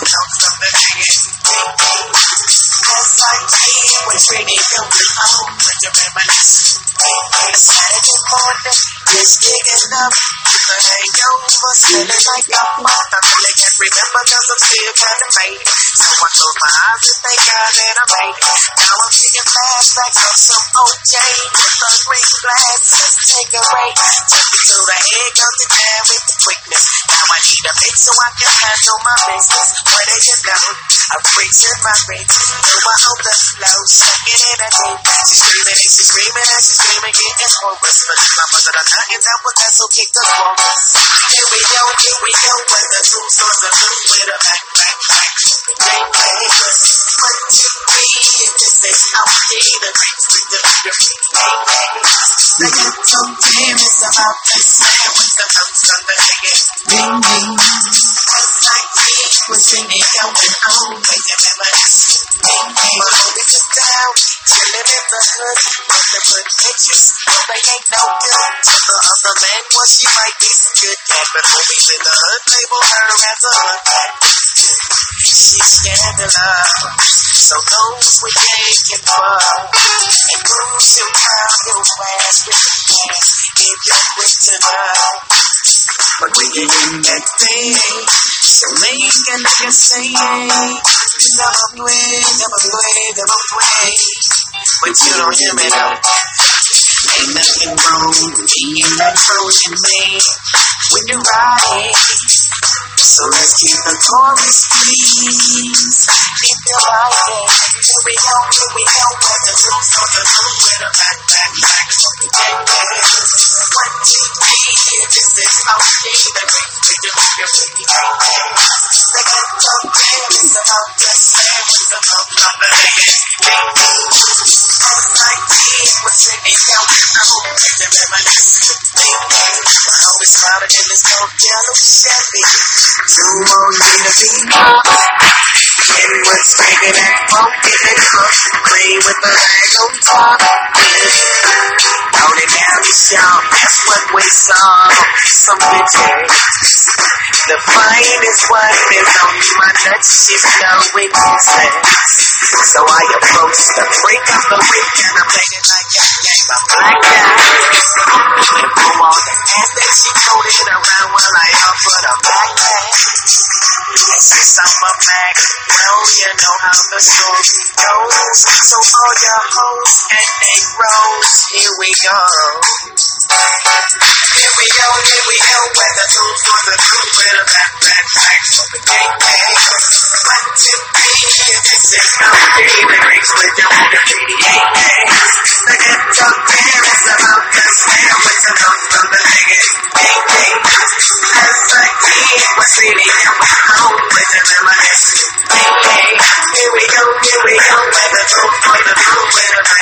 notes from the Just like me, when Trini going home with the reminisce. Saturday morning, just digging up the hangover, smelling like a mouth. I really can't remember I'm still kinda. So I close my eyes and thank God that I made it. Now I'm taking flashbacks of some OJ with a green glass. Let's take a break. Took me to the head, got the jam with the quickness. Now I need a mix so I can handle my business. Where they just go, I'm preaching my rings. On the flow, shaking it a day. She's screaming and she's screaming and she's screaming, getting chorus. But my mother done knocking down with that, so kick the chorus. Here we go, here we go, when the two swords are blue with a back. Bang, bang. One, two, three, and is how we do the rings with the bang. The ghetto jam is about to slam with the notes on the biggest. Ding, ding. Just like me, was in it going on with the memories. My homie just down, chilling in the hood. Nothing but pictures, but they ain't no good. The other man, well, she might be some good cat, but homies in the hood label her as a hood cat. She's scandalous. So those we taking for and cruise you proud your ass with the gas if you're quick to know. But when you in that thing, so make a say, never play, never play, never play. But you don't hear me now. Ain't nothing wrong with being that Trojan man. So let's keep the chorus, please. If you like it, here we go, here we go. With the truth, so the truth, with a back, back, back. Yeah, yeah. One, two, three, this is how we do the we do. Here we go, yeah. The ghetto jam is about the love of the niggas. Ding, ding. Just like me, what's in it down? I hope you can reminisce. Ding, ding. Is crowded in this gold yellow Chevy. Two more to be And what's screaming at funky and cook Clean with the rag on top It down. The shop That's what we saw. Some bitches The finest one is on my nuts She's going useless So I approach the freak of the week And I'm playing like gang gang My black guy And pull all the ass that she toted around While I offer the backpack you know how the story goes. So all your hoes and Negroes, here we go. Here we go, here we go, where the truth for the truth, with a back, back, back, for the gang, gang. The the. The about to the the gang. Like me, what's really going on with the the the a back, gang, the the. The ghetto jam is about to slam with the notes from the niggas, gang, gang. Just like me, what's really going on with the reminisce, gang, gang. Here we go, here we go, where the truth for the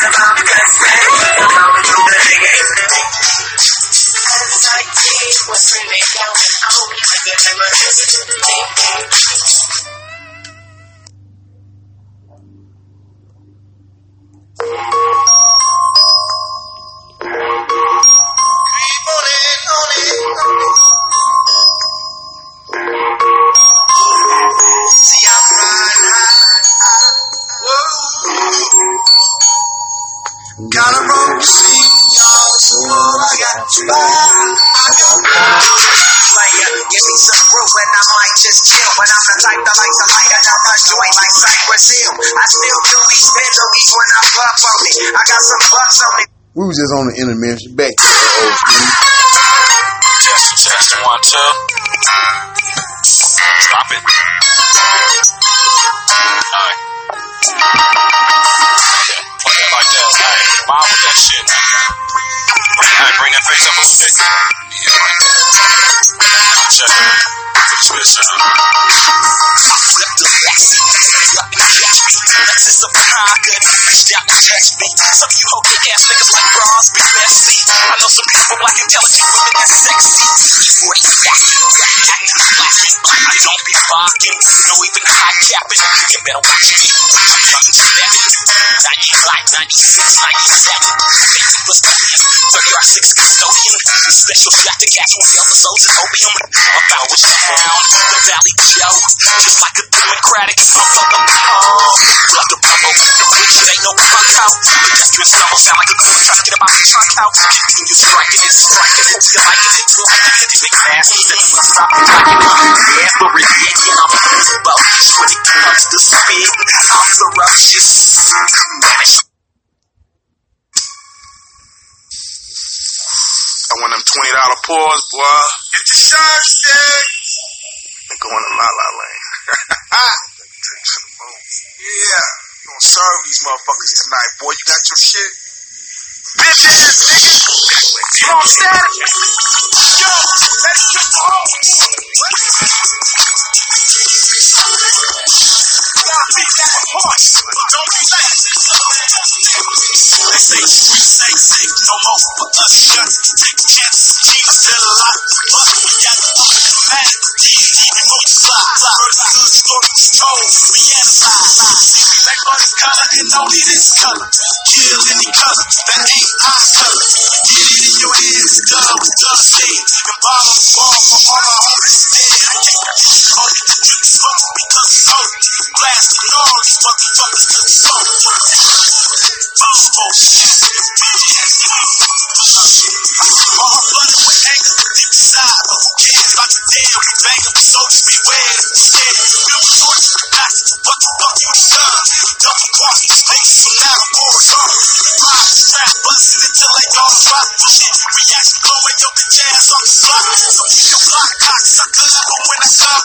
a back, back, back, for the gang, gang. One, two, three, and this is how we do the rings with the water, treaty, gang, gang. The ghetto jam is about to slam with the notes from the niggas, as I. Keep on. See, I'm riding high. Whoa. Got a road to y'all. So all I got to. I don't player. Give me some proof and I might just chill. But I'm the type that like to light another joint like Cypress Hill. I still do these penalties when I puff on it. I got some bucks on me. We was just on the intermission. Back to the old school. Testing, testing, one, two. Stop it. Alright. Yeah, play it like that. Hey, mom with that shit. Hey, bring that face up a there. Check it. Bitch down. Stop and catch me. Of good. Reached out and touched me. Some you hokey ass niggas like bras, be messy. I know some people black intelligent women that's sexy. He back, acting. I don't be barking, no even high capping. You better watch me. I'm coming stepping. 95, 96, 97. 50 plus million. 30 or 6 custodian. Special shot to catch one of the soldiers opium. About which town? The Valley Joe. Just like a democratic. The pole. Plug the bubble. The bitch ain't no punk out. Pedestrian stumble sound like a good trying to get about the trunk out. You striking it, striking it. You liking it, you liking it. Big asses that you stop liking it. It, yeah, you know. But when it comes to speed, I'm ferocious. I want them twenty dollar pours, boy. Get your shirt, stick. And go in the la la land. Take to the moon. Yeah, you gonna serve these motherfuckers tonight, boy. You got your shit. Bitch ass nigga. Come on, static. Yo, let's get the home. Gotta beat that apart. Don't be say we say say no more for us. Shut. Take chances. Jesus still alive. But we got to look at the man. D&D and multiply. First good story control. We analyze. See we make all this color and only this color. Kill any color that ain't our color. Get it in your ears. Dub, dub, say it. And bottom the ball for all our homies dead. I can't forget all you can drink smoke because it's hope. Blasting all these motherfuckers cause it's hope.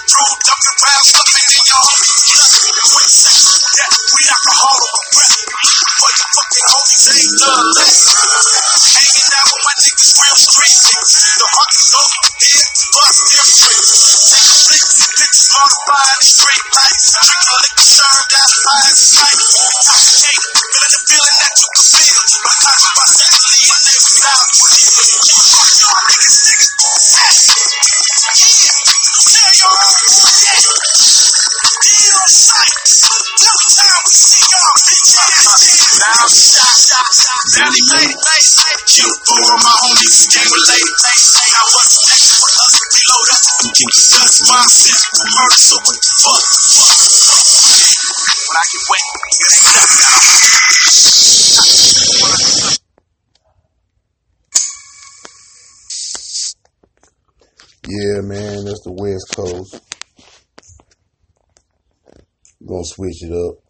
Through, ducking round, slipping in your homies. Quick section, yeah, we alcohol my breath. But your fucking homies ain't done less. Hanging out with my niggas, real street niggas. The hunters over here, bust their street. Take a flick, bitches mortified street lights. Drinking liquor served out fire as sight. Intoxicated, feeling the feeling that you can feel. My conscience by sexually and niggas out. Y'all niggas, niggas, yeah. Tell your own shit. Deal sight. No time we see Yeah, man, that's the West Coast. Gonna switch it up.